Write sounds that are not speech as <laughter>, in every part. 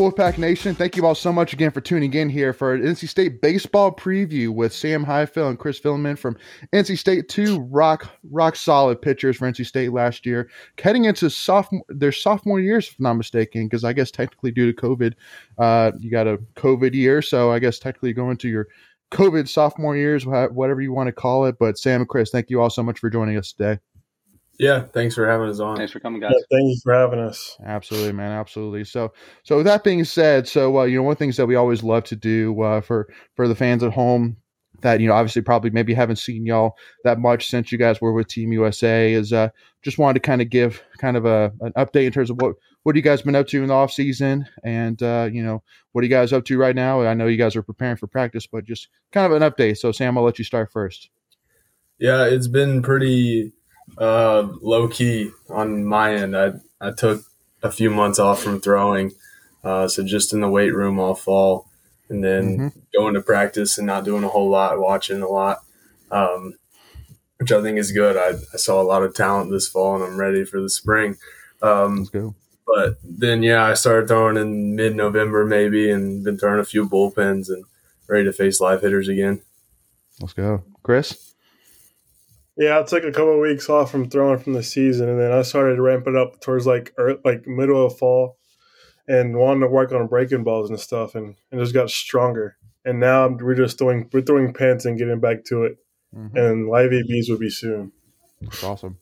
Wolfpack Nation. Thank you all so much again for tuning in here for NC State baseball preview with Sam Highfill and Chris Villaman from NC State. Two rock rock solid pitchers for NC State last year, heading into sophomore their sophomore years, if I'm not mistaken. Because I guess technically due to COVID, uh, you got a COVID year, so I guess technically going to your COVID sophomore years, whatever you want to call it. But Sam and Chris, thank you all so much for joining us today. Yeah, thanks for having us on. Thanks for coming, guys. Yeah, thank you for having us. Absolutely, man. Absolutely. So, so with that being said, so uh, you know, one of the things that we always love to do uh, for for the fans at home that you know obviously probably maybe haven't seen y'all that much since you guys were with Team USA is uh, just wanted to kind of give kind of a an update in terms of what what you guys been up to in the off season and uh, you know what are you guys up to right now. I know you guys are preparing for practice, but just kind of an update. So Sam, I'll let you start first. Yeah, it's been pretty uh, low key on my end. I I took a few months off from throwing, uh, so just in the weight room all fall, and then mm-hmm. going to practice and not doing a whole lot, watching a lot, um, which I think is good. I, I, saw a lot of talent this fall, and I'm ready for the spring. Um, Let's go. But then, yeah, I started throwing in mid November maybe, and been throwing a few bullpens and ready to face live hitters again. Let's go, Chris. Yeah, I took a couple of weeks off from throwing from the season, and then I started ramping up towards like earth, like middle of fall, and wanted to work on breaking balls and stuff, and, and just got stronger. And now we're just throwing we're throwing pants and getting back to it, mm-hmm. and live ABs will be soon. That's awesome.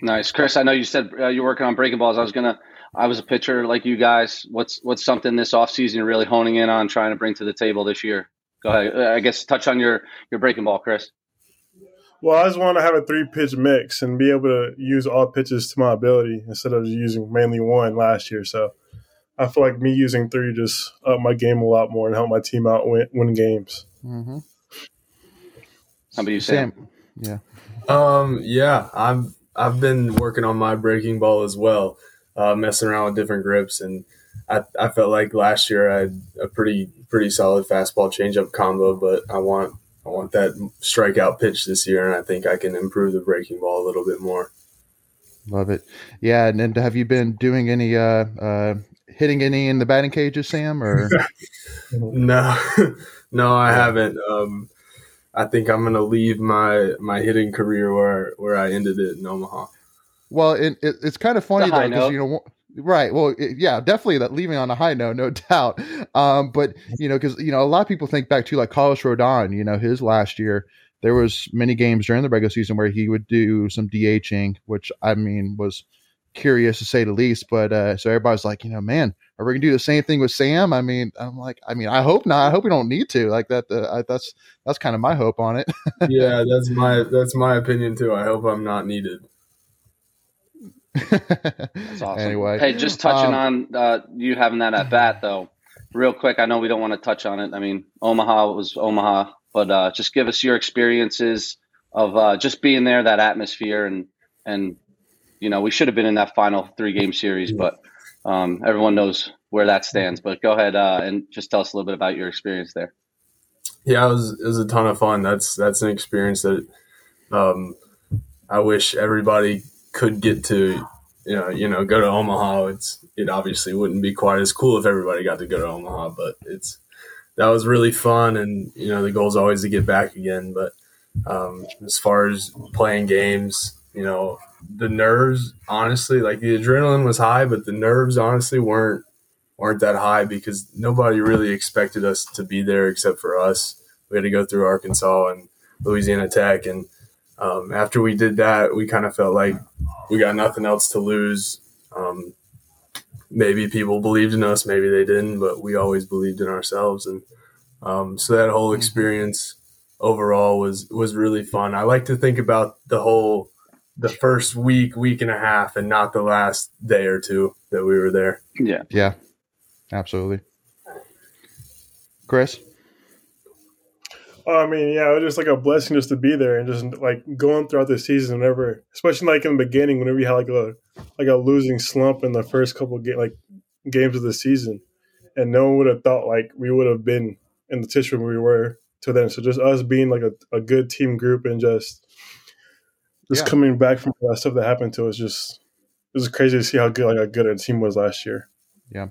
Nice, Chris. I know you said uh, you're working on breaking balls. I was gonna. I was a pitcher like you guys. What's what's something this off season you're really honing in on, trying to bring to the table this year? Go ahead. I guess touch on your your breaking ball, Chris. Well, I just want to have a three pitch mix and be able to use all pitches to my ability instead of using mainly one last year. So I feel like me using three just up my game a lot more and help my team out win, win games. Mm-hmm. How about you, Sam? Sam? Yeah. Um. Yeah. I'm. I've been working on my breaking ball as well, uh, messing around with different grips, and I, I felt like last year I had a pretty pretty solid fastball changeup combo, but I want I want that strikeout pitch this year, and I think I can improve the breaking ball a little bit more. Love it. Yeah, and, and have you been doing any uh, uh, hitting any in the batting cages, Sam? Or <laughs> no, <laughs> no, I haven't. Um, I think I'm going to leave my my hitting career where where I ended it in Omaha. Well, it, it, it's kind of funny though because you know Right. Well, yeah, definitely that leaving on a high note, no <laughs> doubt. Um, but you know, because you know, a lot of people think back to like Carlos Rodon. You know, his last year, there was many games during the regular season where he would do some DHing, which I mean was curious to say the least. But uh, so everybody's like, you know, man, are we gonna do the same thing with Sam? I mean, I'm like, I mean, I hope not. I hope we don't need to. Like that. Uh, I, that's that's kind of my hope on it. <laughs> yeah, that's my that's my opinion too. I hope I'm not needed. That's awesome. Anyway, hey, just touching um, on uh, you having that at bat though, real quick. I know we don't want to touch on it. I mean, Omaha was Omaha, but uh, just give us your experiences of uh, just being there, that atmosphere, and and you know we should have been in that final three game series, but um, everyone knows where that stands. But go ahead uh, and just tell us a little bit about your experience there. Yeah, it was it was a ton of fun. That's that's an experience that um, I wish everybody could get to you know you know go to Omaha, it's it obviously wouldn't be quite as cool if everybody got to go to Omaha, but it's that was really fun, and you know the goal is always to get back again. But um, as far as playing games, you know the nerves, honestly, like the adrenaline was high, but the nerves honestly weren't weren't that high because nobody really expected us to be there except for us. We had to go through Arkansas and Louisiana Tech, and um, after we did that, we kind of felt like we got nothing else to lose. Um, maybe people believed in us, maybe they didn't, but we always believed in ourselves, and um, so that whole mm-hmm. experience overall was was really fun. I like to think about the whole the first week, week and a half, and not the last day or two that we were there. Yeah, yeah, absolutely. Chris. Oh, I mean, yeah, it was just like a blessing just to be there and just like going throughout the season, whenever, especially like in the beginning, whenever you had like a like a losing slump in the first couple of ga- like games of the season, and no one would have thought like we would have been in the position where we were to then. So just us being like a, a good team group and just just yeah. coming back from that stuff that happened to us, just it was crazy to see how good like how good our team was last year. Yeah.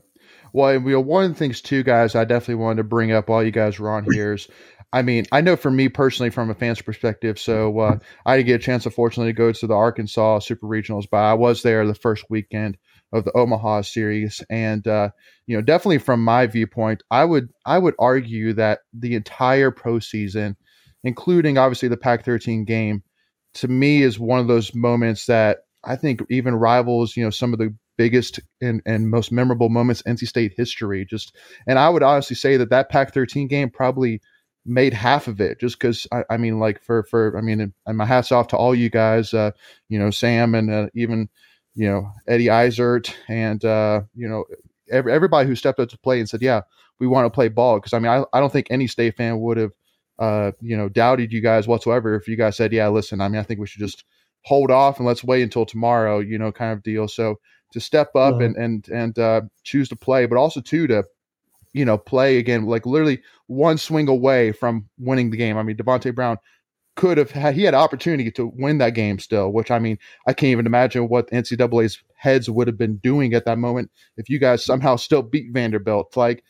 Well, one of the things too, guys, I definitely wanted to bring up while you guys were on here is, I mean, I know for me personally, from a fan's perspective, so uh, I didn't get a chance, unfortunately, to go to the Arkansas Super Regionals, but I was there the first weekend of the Omaha series, and uh, you know, definitely from my viewpoint, I would I would argue that the entire postseason, including obviously the Pac-13 game, to me is one of those moments that I think even rivals, you know, some of the biggest and, and most memorable moments NC State history. Just and I would honestly say that that Pac-13 game probably made half of it just because I, I, mean like for for I mean and my hats off to all you guys uh you know Sam and uh, even you know Eddie Eisert and uh you know every, everybody who stepped up to play and said yeah we want to play ball. Because I mean I, I don't think any state fan would have uh you know doubted you guys whatsoever if you guys said yeah listen I mean I think we should just hold off and let's wait until tomorrow you know kind of deal. So to step up and and and uh, choose to play, but also too to you know play again like literally one swing away from winning the game. I mean, Devonte Brown could have had he had opportunity to win that game still, which I mean I can't even imagine what NCAA's heads would have been doing at that moment if you guys somehow still beat Vanderbilt. Like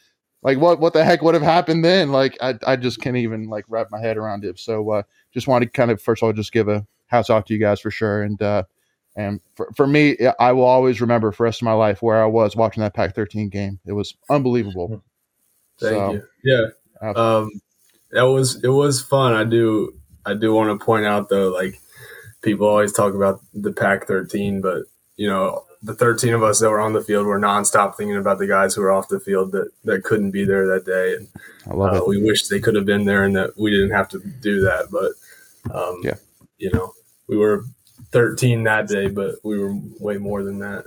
like what what the heck would have happened then? Like I I just can't even like wrap my head around it. So uh, just want to kind of first of all just give a house off to you guys for sure and. uh and for, for me, I will always remember for the rest of my life where I was watching that Pac 13 game. It was unbelievable. Thank so, you. Yeah. Um, that was, it was fun. I do, I do want to point out though, like people always talk about the Pac 13, but you know, the 13 of us that were on the field were nonstop thinking about the guys who were off the field that, that couldn't be there that day. And I love uh, it. we wish they could have been there and that we didn't have to do that. But, um, yeah, you know, we were 13 that day, but we were way more than that.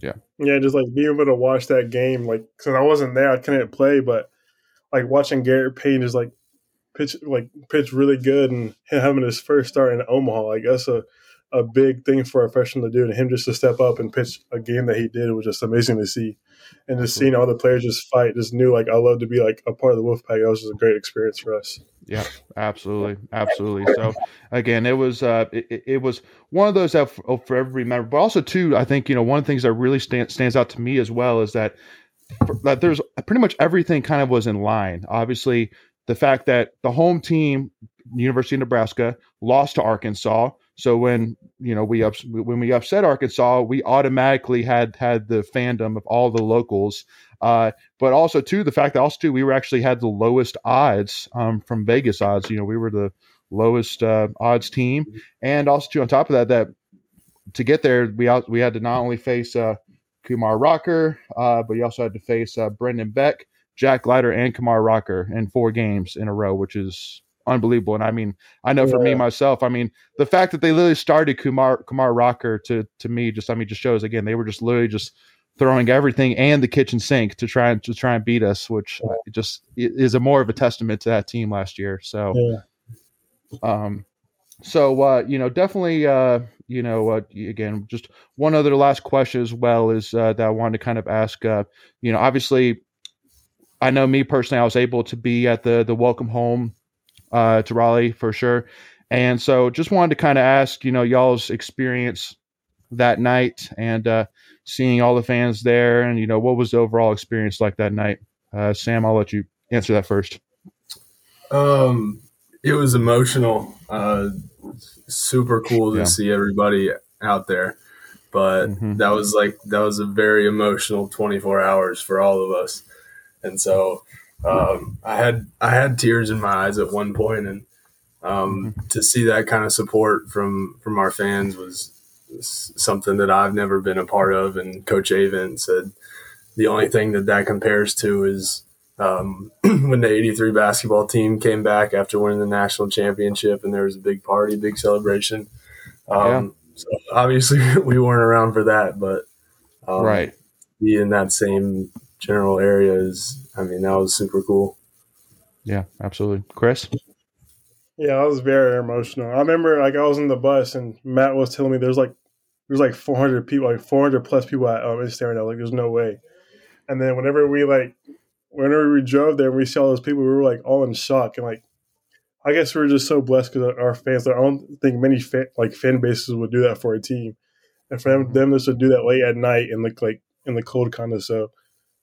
Yeah. Yeah, just like being able to watch that game, like, because I wasn't there, I couldn't play, but like watching Garrett Payne just like pitch, like pitch really good and having his first start in Omaha, like that's a, a big thing for a freshman to do. And him just to step up and pitch a game that he did was just amazing to see. And just seeing all the players just fight, just knew like I love to be like a part of the Wolfpack. That was just a great experience for us. Yeah, absolutely, absolutely. So again, it was uh, it, it was one of those that oh, forever remember. But also too, I think you know one of the things that really stand, stands out to me as well is that that there's pretty much everything kind of was in line. Obviously, the fact that the home team, University of Nebraska, lost to Arkansas. So when you know we ups, when we upset Arkansas, we automatically had had the fandom of all the locals uh, but also too the fact that also too we were actually had the lowest odds um, from Vegas odds. You know, we were the lowest uh, odds team, and also too on top of that, that to get there we out, we had to not only face uh, Kumar Rocker, uh, but you also had to face uh, Brendan Beck, Jack Leiter, and Kumar Rocker in four games in a row, which is unbelievable. And I mean, I know for me myself, I mean, the fact that they literally started Kumar Kumar Rocker to to me just I mean just shows again they were just literally just throwing everything and the kitchen sink to try and to try and beat us, which yeah. just is a more of a testament to that team last year. So, yeah. um, so uh, you know, definitely, uh, you know, uh, again, just one other last question as well is uh, that I wanted to kind of ask. Uh, you know, obviously, I know me personally, I was able to be at the the welcome home uh, to Raleigh for sure, and so just wanted to kind of ask, you know, y'all's experience that night and uh, seeing all the fans there, and you know what was the overall experience like that night? Uh, Sam, I'll let you answer that first. Um, it was emotional. Uh, super cool to yeah. see everybody out there, but mm-hmm. that was like that was a very emotional 24 hours for all of us, and so um, I had I had tears in my eyes at one point, and um, mm-hmm. to see that kind of support from from our fans was something that I've never been a part of. And Coach Avent said the only thing that that compares to is um, <clears throat> when the 83 basketball team came back after winning the national championship and there was a big party, big celebration. Um, yeah. So obviously <laughs> we weren't around for that, but um, right. Be in that same general area is, I mean, that was super cool. Yeah, absolutely. Chris? Yeah, I was very emotional. I remember like I was in the bus and Matt was telling me there's like there's like 400 people, like 400 plus people at um, Instagram now. Like, there's no way. And then whenever we like, whenever we drove there and we saw those people, we were like all in shock and like, I guess we are just so blessed because our fans. I don't think many fan, like fan bases would do that for a team, and for them, them just to do that late at night and look like in the cold kind of so.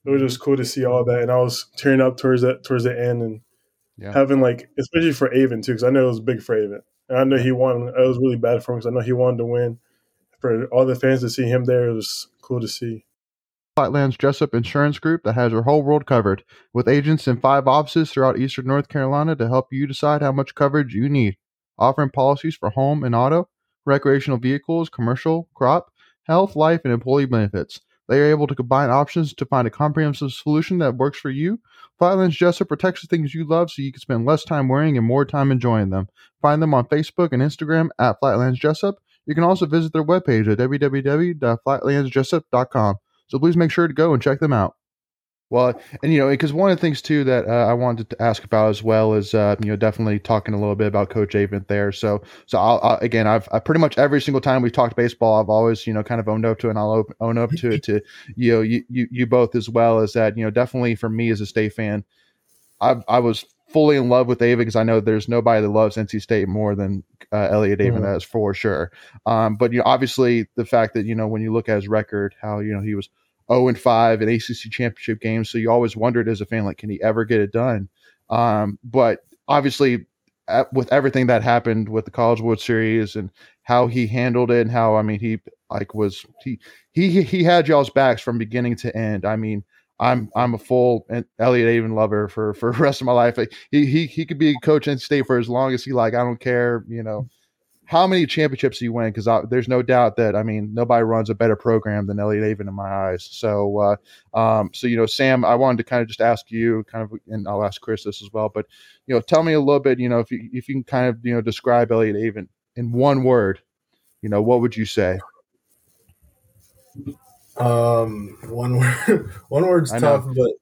It was just cool to see all that. And I was tearing up towards that towards the end and yeah. having like, especially for Avent too, because I know it was big for Avent, and I know he won. It was really bad for him because I know he wanted to win. For all the fans to see him there, it was cool to see. Flatlands Jessup Insurance Group that has your whole world covered, with agents in five offices throughout eastern North Carolina to help you decide how much coverage you need. Offering policies for home and auto, recreational vehicles, commercial, crop, health, life, and employee benefits. They are able to combine options to find a comprehensive solution that works for you. Flatlands Jessup protects the things you love so you can spend less time worrying and more time enjoying them. Find them on Facebook and Instagram at Flatlands Jessup. You can also visit their webpage at www.flatlandsjessup.com. So please make sure to go and check them out. Well, and you know, because one of the things too that uh, I wanted to ask about as well is, uh, you know, definitely talking a little bit about Coach Avent there. So, so I'll, I'll, again, I've I pretty much every single time we've talked baseball, I've always, you know, kind of owned up to it and I'll own up to it to, you know, you, you, you both as well as that, you know, definitely for me as a state fan, I, I was fully in love with Avent because I know there's nobody that loves NC State more than uh, Elliot Avent mm-hmm. as for sure. Um, but you know, obviously the fact that you know when you look at his record, how you know he was 0 and 5 in ACC championship games. So you always wondered as a fan, like, can he ever get it done? Um, but obviously, with everything that happened with the College World Series and how he handled it, and how I mean, he like was he he he had y'all's backs from beginning to end. I mean. I'm I'm a full Elliot Avent lover for for <laughs> the rest of my life. He he he could be a coach in state for as long as he like. I don't care, you know how many championships you win because there's no doubt that I mean nobody runs a better program than Elliot Avent in my eyes. So, uh, um, so you know, Sam, I wanted to kind of just ask you, kind of, and I'll ask Chris this as well. But you know, tell me a little bit, you know, if you if you can kind of you know describe Elliot Avent in one word, you know, what would you say? Um, one <laughs> word, one word's tough, but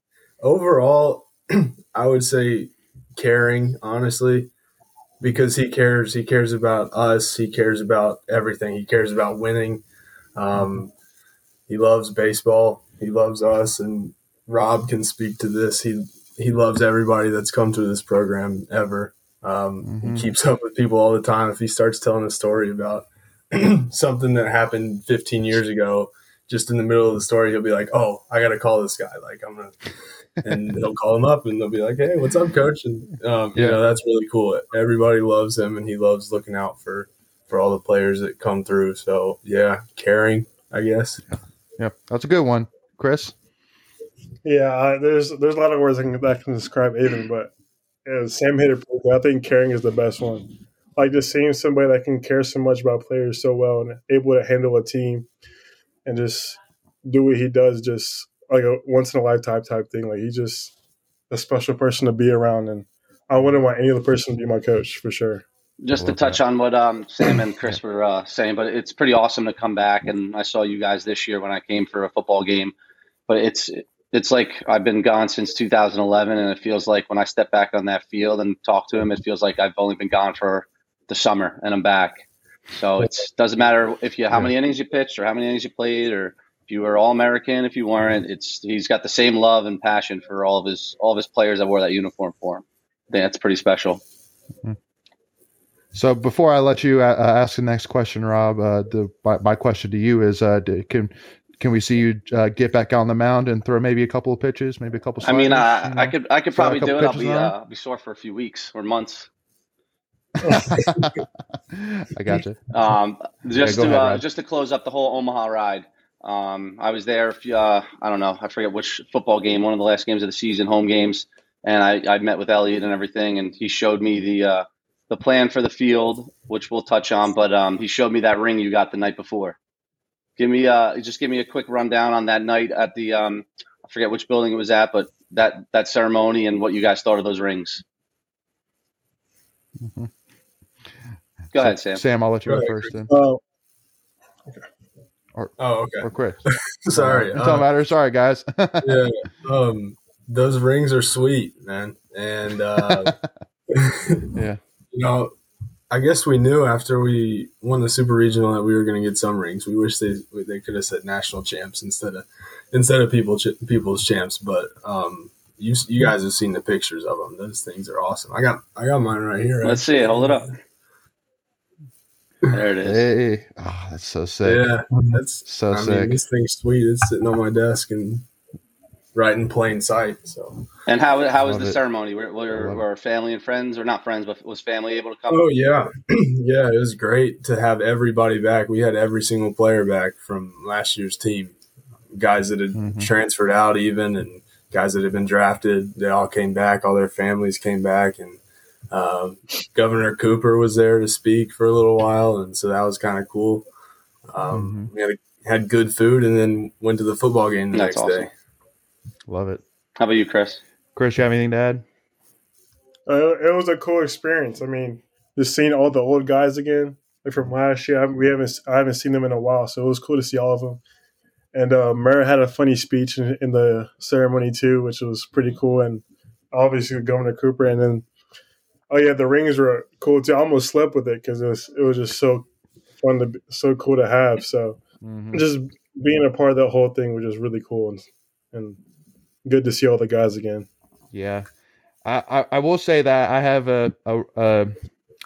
overall, <clears throat> I would say caring. Honestly, because he cares. He cares about us. He cares about everything. He cares about winning. Um, he loves baseball. He loves us, and Rob can speak to this. He he loves everybody that's come to this program ever. Um, mm-hmm. He keeps up with people all the time. If he starts telling a story about <clears throat> something that happened 15 years ago, just in the middle of the story, he'll be like, "Oh, I got to call this guy. Like, I'm gonna and they'll call him up and they'll be like, "Hey, what's up, coach?" And um, yeah. you know that's really cool. Everybody loves him, and he loves looking out for for all the players that come through. So yeah, caring, I guess. Yeah, that's a good one, Chris. Yeah, uh, there's there's a lot of words I can, that can describe Avent, but yeah, Sam hit it. I think caring is the best one. Like just seeing somebody that can care so much about players so well and able to handle a team and just do what he does just like a once in a lifetime type thing. Like he's just a special person to be around, and I wouldn't want any other person to be my coach for sure. Just to touch on what um, Sam and Chris were uh, saying, but it's pretty awesome to come back. And I saw you guys this year when I came for a football game. But it's it's like I've been gone since 2011, and it feels like when I step back on that field and talk to him, it feels like I've only been gone for the summer, and I'm back. So it doesn't matter if you how many innings you pitched or how many innings you played or if you were all American, if you weren't, it's he's got the same love and passion for all of his all of his players that wore that uniform for him. I think that's pretty special. Mm-hmm. So before I let you uh, uh, ask the next question, Rob, uh, the my, my, question to you is: uh, can can we see you uh, get back on the mound and throw maybe a couple of pitches, maybe a couple? Sliders, I mean, uh, you know, I could I could probably do it. I'll be uh, be sore for a few weeks or months. <laughs> I got you. <laughs> Um, just yeah, to ahead, just to close up the whole Omaha ride. Um, I was there. Uh, I don't know. I forget which football game, one of the last games of the season, home games, and I, I met with Elliot and everything, and he showed me the uh, the plan for the field, which we'll touch on. But um, he showed me that ring you got the night before. Give me uh, just give me a quick rundown on that night at the um, I forget which building it was at, but that that ceremony and what you guys thought of those rings. Mm-hmm. Go ahead, Sam. Sam, I'll let you go, first. Then. Okay. Or, oh, okay. Or Chris. <laughs> Sorry. It don't um, matter. Sorry, guys. <laughs> yeah. Um, those rings are sweet, man. And, uh, <laughs> yeah. You know, I guess we knew after we won the super regional that we were going to get some rings. We wish they they could have said national champs instead of instead of people people's champs. But um, you you guys have seen the pictures of them. Those things are awesome. I got I got mine right here. Let's see it. Hold it up. There it is. Hey, oh, that's so sick. Yeah, that's so I sick. Mean, this thing's sweet. It's sitting on my desk and right in plain sight. So, and how how was the it. ceremony? Were, were, were family and friends, or not friends, but was family able to come? Oh yeah, <clears throat> yeah, it was great to have everybody back. We had every single player back from last year's team, guys that had mm-hmm. transferred out, even and guys that had been drafted. They all came back. All their families came back, and um, Governor Cooper was there to speak for a little while, and so that was kind of cool. Um, mm-hmm. We had a had good food, and then went to the football game the That's next awesome. day. Love it. How about you, Chris? Chris, you have anything to add? Uh, it was a cool experience. I mean, just seeing all the old guys again like from last year. I, we haven't I haven't seen them in a while, so it was cool to see all of them. And uh, Murr had a funny speech in, in, the ceremony too, which was pretty cool. And obviously Governor Cooper, and then oh yeah, the rings were cool too. I almost slept with it because it was it was just so fun to so cool to have. So Mm-hmm. Just being a part of that whole thing was just really cool and, and good to see all the guys again. Yeah, I, I, I will say that I have a a, a,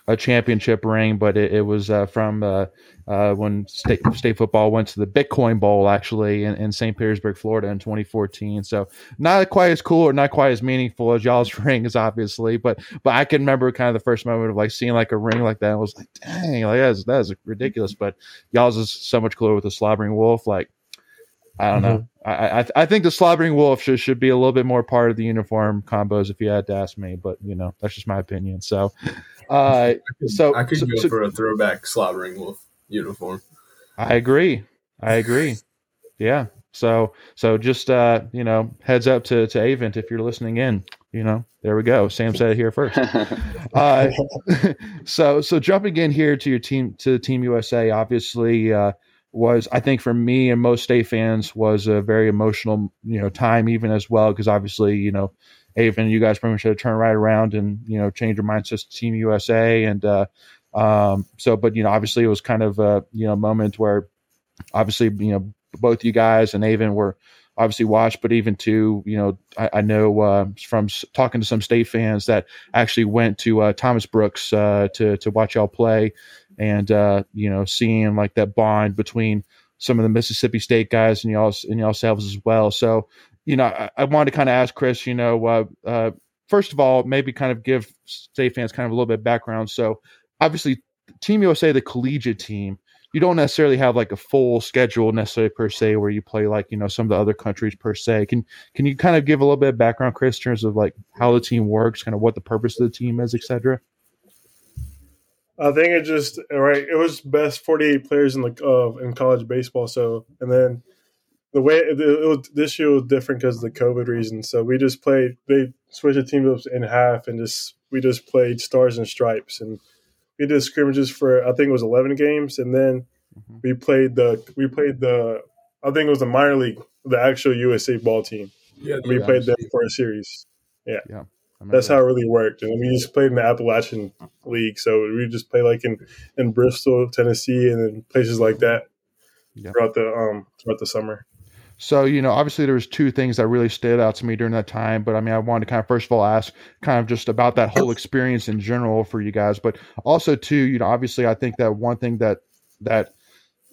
a championship ring, but it, it was uh, from uh, uh, when state state football went to the Bitcoin Bowl actually in, in St. Petersburg, Florida in 2014. So not quite as cool or not quite as meaningful as y'all's <laughs> ring is obviously, but but I can remember kind of the first moment of like seeing like a ring like that. and was like, dang, like that's that's ridiculous. But y'all's is so much cooler with the slobbering wolf. Like I don't mm-hmm. know. I, I I think the slobbering wolf should should be a little bit more part of the uniform combos if you had to ask me. But you know that's just my opinion. So. Uh, so I could so, go so, for a throwback slobbering wolf uniform. I agree. I agree. Yeah. So so just uh, you know, heads up to to Avent if you're listening in. You know, there we go. Sam said it here first. <laughs> uh, <laughs> so so jumping in here to your team to Team USA, obviously uh, was I think for me and most state fans was a very emotional you know time even as well because obviously you know Avent you guys pretty much had to turn right around and you know change your mindset to Team USA and uh, um, so, but you know, obviously, it was kind of a you know moment where, obviously, you know, both you guys and Avent were obviously watched, but even to you know, I, I know uh, from talking to some state fans that actually went to uh, Thomas Brooks uh, to to watch y'all play, and uh, you know, seeing like that bond between some of the Mississippi State guys and y'all and y'all selves as well. So, you know, I, I wanted to kind of ask Chris, you know, uh, uh, first of all, maybe kind of give state fans kind of a little bit of background. So, obviously Team USA, the collegiate team, you don't necessarily have like a full schedule necessarily per se where you play like you know some of the other countries per se. Can can you kind of give a little bit of background, Chris, in terms of like how the team works, kind of what the purpose of the team is, etc. I think it just right. It was best forty eight players in the uh, in college baseball. So and then the way it, it was, this year was different because of the COVID reason. So we just played. They switched the team in half and just we just played stars and stripes and we did scrimmages for I think it was eleven games, and then mm-hmm. we played the we played the I think it was the minor league, the actual USA ball team. Yeah, we yeah, played them for a series. Yeah, yeah. That's that. how it really worked. And we just played in the Appalachian League, so we just play like in in Bristol, Tennessee, and then places like that yeah. throughout the um throughout the summer. So, you know, obviously there was two things that really stood out to me during that time, but I mean, I wanted to kind of first of all ask kind of just about that whole experience in general for you guys, but also too, you know, obviously I think that one thing that that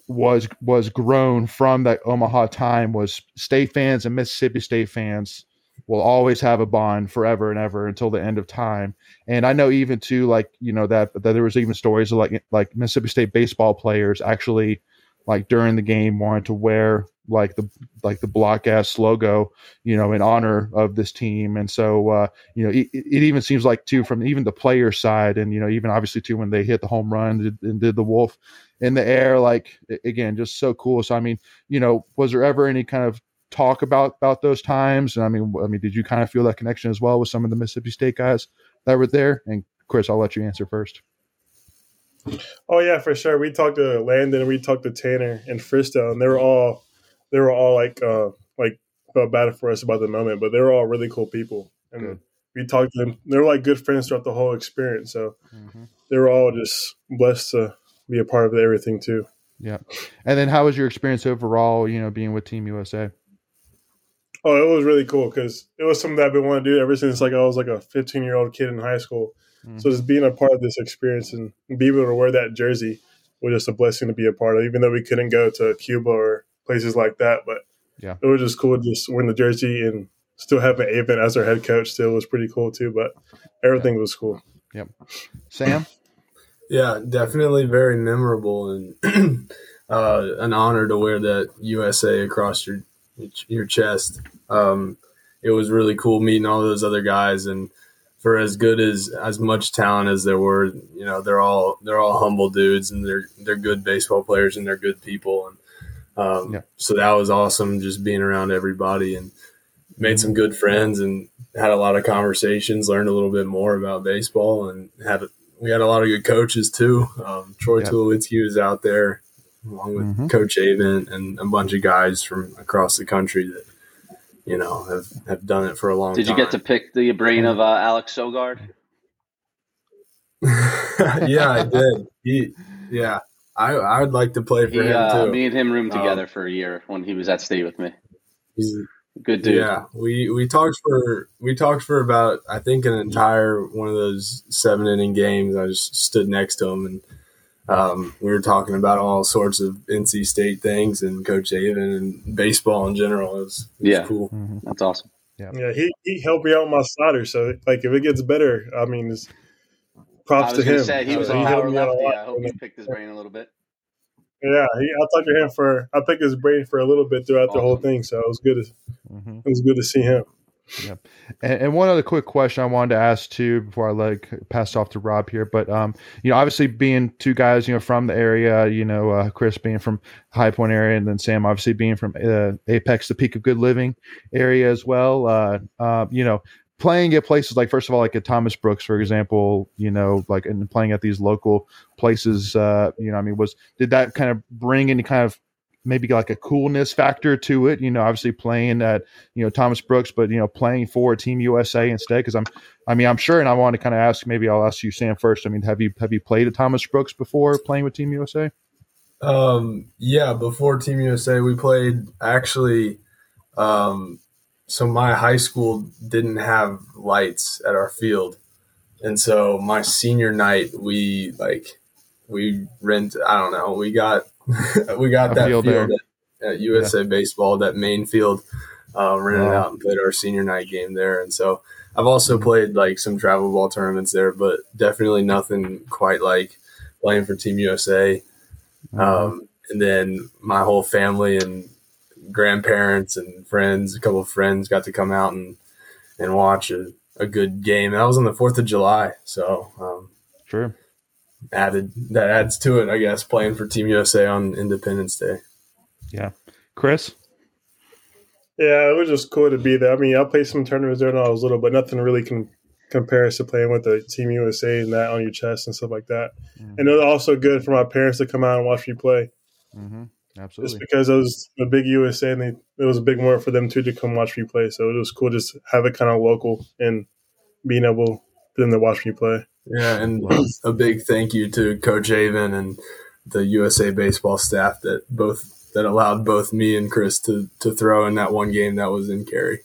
was was grown from that Omaha time was state fans and Mississippi State fans will always have a bond forever and ever until the end of time. And I know even too, like you know that that there was even stories of like like Mississippi State baseball players actually like during the game wanted to wear like the like the block ass logo, you know, in honor of this team. And so, uh, you know, it, it, even seems like too from even the player side, and you know, even obviously too when they hit the home run and did the wolf in the air, like again, just so cool. So I mean, you know, was there ever any kind of talk about about those times? And I mean, I mean, did you kind of feel that connection as well with some of the Mississippi State guys that were there? And Chris, I'll let you answer first. Oh yeah, for sure. We talked to Landon, we talked to Tanner and Fristo, and they were all they were all like uh like felt bad for us about the moment, but they were all really cool people. And good. we talked to them. They were like good friends throughout the whole experience. So mm-hmm. they were all just blessed to be a part of everything too. Yeah. And then how was your experience overall, you know, being with Team USA? Oh, it was really cool because it was something that I've been wanting to do ever since like I was like a 15 year old kid in high school. Mm-hmm. So just being a part of this experience and be able to wear that jersey was just a blessing to be a part of, even though we couldn't go to Cuba or places like that. But yeah, it was just cool just wearing the jersey and still having Avent as our head coach still was pretty cool too. But everything was cool. Yep. Sam. <clears throat> yeah, definitely very memorable and <clears throat> uh, an honor to wear that USA across your your chest. Um, it was really cool meeting all those other guys and for as good as as much talent as there were, you know, they're all they're all humble dudes and they're they're good baseball players and they're good people and um, yeah. so that was awesome just being around everybody and made some good friends and had a lot of conversations, learned a little bit more about baseball and had we had a lot of good coaches too. Um, Troy yeah. Tulowitzki was out there along with mm-hmm. Coach Avent and a bunch of guys from across the country that you know, have, have done it for a long Did time. you get to pick the brain of uh, Alex Sogard? <laughs> yeah, I did. He, yeah, I I would like to play for he, him uh, too. Me and him roomed um, together for a year when he was at state with me. He's good dude. Yeah, we we talked for we talked for about I think an entire one of those seven inning games. I just stood next to him and um, we were talking about all sorts of NC State things and Coach Avent and baseball in general. It was, it was yeah, cool. Mm-hmm. That's awesome. Yeah, yeah. He, he helped me out with my slider. So like, if it gets better, I mean, it's props to him. Say, he was uh, a power lefty. I hope you picked his brain a little bit. Yeah, he, I talked to him for I picked his brain for a little bit throughout awesome. the whole thing. So it was good. To, mm-hmm. It was good to see him. Yeah. And, and, one other quick question I wanted to ask too before I like pass off to Rob here, but um, you know, obviously being two guys, you know, from the area, you know, uh, Chris being from High Point area, and then Sam obviously being from uh, Apex, the Peak of Good Living area as well. Uh, uh, you know, playing at places like first of all, like at Thomas Brooks, for example, you know, like and playing at these local places, uh, you know, I mean, was did that kind of bring any kind of maybe like a coolness factor to it. You know, obviously playing at you know Thomas Brooks, but you know playing for Team USA instead. Because I'm, I mean, I'm sure, and I want to kind of ask. Maybe I'll ask you, Sam, first. I mean, have you have you played at Thomas Brooks before playing with Team USA? Um, yeah, before Team USA, we played actually. Um, so my high school didn't have lights at our field, and so my senior night, we like we rent. I don't know. We got <laughs> we got that field, field at, at, USA yeah. Baseball, that main field, uh, rented wow. out and played our senior night game there. And so I've also played like some travel ball tournaments there, but definitely nothing quite like playing for Team USA. Mm-hmm. Um, and then my whole family and grandparents and friends, a couple of friends got to come out and, and watch a, a good game. That was on the 4th of July. So, um, sure added that adds to it, I guess, playing for Team USA on Independence Day. Yeah, Chris. Yeah, it was just cool to be there. I mean, I played some tournaments there when I was little, but nothing really can compare to playing with the Team USA and that on your chest and stuff like that. Mm-hmm. And it was also good for my parents to come out and watch me play. Mm-hmm. Absolutely. Just because it was a big USA and they, it was a big moment for them too to come watch me play. So it was cool just have it kind of local and being able for them to watch me play. Yeah, and a big thank you to Coach Avent and the USA baseball staff that both that allowed both me and Chris to to throw in that one game that was in Cary.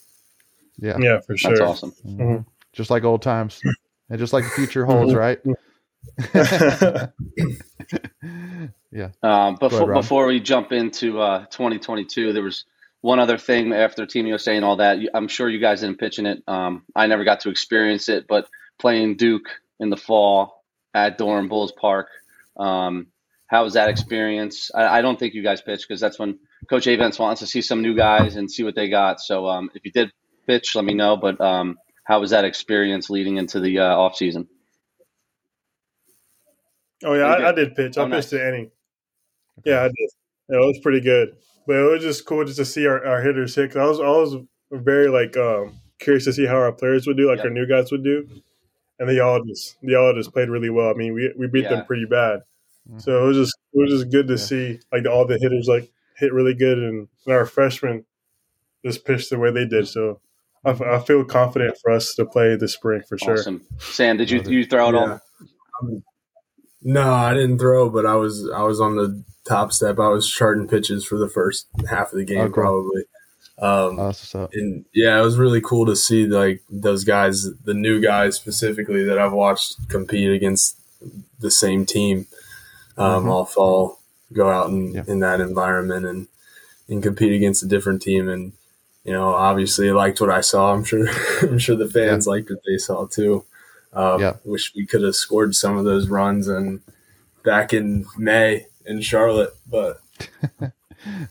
Yeah, yeah, for sure. That's awesome. Mm-hmm. Just like old times, and just like the future holds, mm-hmm. right? <laughs> yeah. <laughs> Um, before ahead, before we jump into uh, 2022, there was one other thing after Team USA and all that. I'm sure you guys didn't pitch in it. Um, I never got to experience it, but playing Duke in the fall at Durham Bulls Park. Um, how was that experience? I, I don't think you guys pitched because that's when Coach Avents wants to see some new guys and see what they got. So um, if you did pitch, let me know. But um, how was that experience leading into the uh, off season? Oh yeah, I, I, did pitch. I oh, pitched nice. to any. Yeah, I did. Yeah, it was pretty good. But it was just cool just to see our, our hitters hit. Cause I was I was very like um, curious to see how our players would do, like yep. our new guys would do and the all just they all just played really well. I mean, we we beat yeah. them pretty bad, mm-hmm. so it was just it was just good to yeah. see like all the hitters like hit really good, and, and our freshmen just pitched the way they did. So I, I, feel confident for us to play this spring for sure. Awesome. Sam, did you you throw it yeah. on? No, I didn't throw, but I was I was on the top step. I was charting pitches for the first half of the game, cool. probably. Um, awesome. And yeah, it was really cool to see like those guys, the new guys specifically that I've watched compete against the same team, um, mm-hmm. all fall, go out in, yeah. in that environment and, and compete against a different team. And you know, obviously liked what I saw. I'm sure <laughs> I'm sure the fans yeah. liked what they saw too. Um, yeah. Wish we could have scored some of those runs and back in May in Charlotte, but <laughs>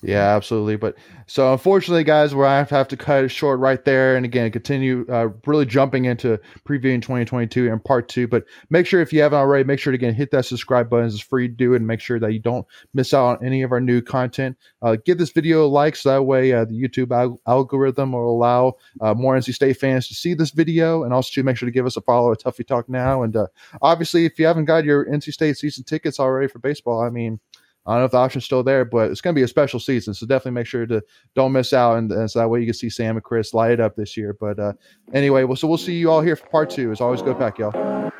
yeah, absolutely. But so unfortunately, guys, we're going to have to cut it short right there. And again, continue uh, really jumping into previewing 2022 in part two. But make sure if you haven't already, make sure to again hit that subscribe button. It's free to do and make sure that you don't miss out on any of our new content. Uh, give this video a like so that way uh, the YouTube al- algorithm will allow uh, more NC State fans to see this video. And also to make sure to give us a follow at Tuffy Talk now. And uh, obviously, if you haven't got your NC State season tickets already for baseball, I mean, I don't know if the option's still there, but it's going to be a special season. So definitely make sure to don't miss out. And, and so that way you can see Sam and Chris light it up this year. But uh, anyway, well, so we'll see you all here for part two. As always, go back, y'all.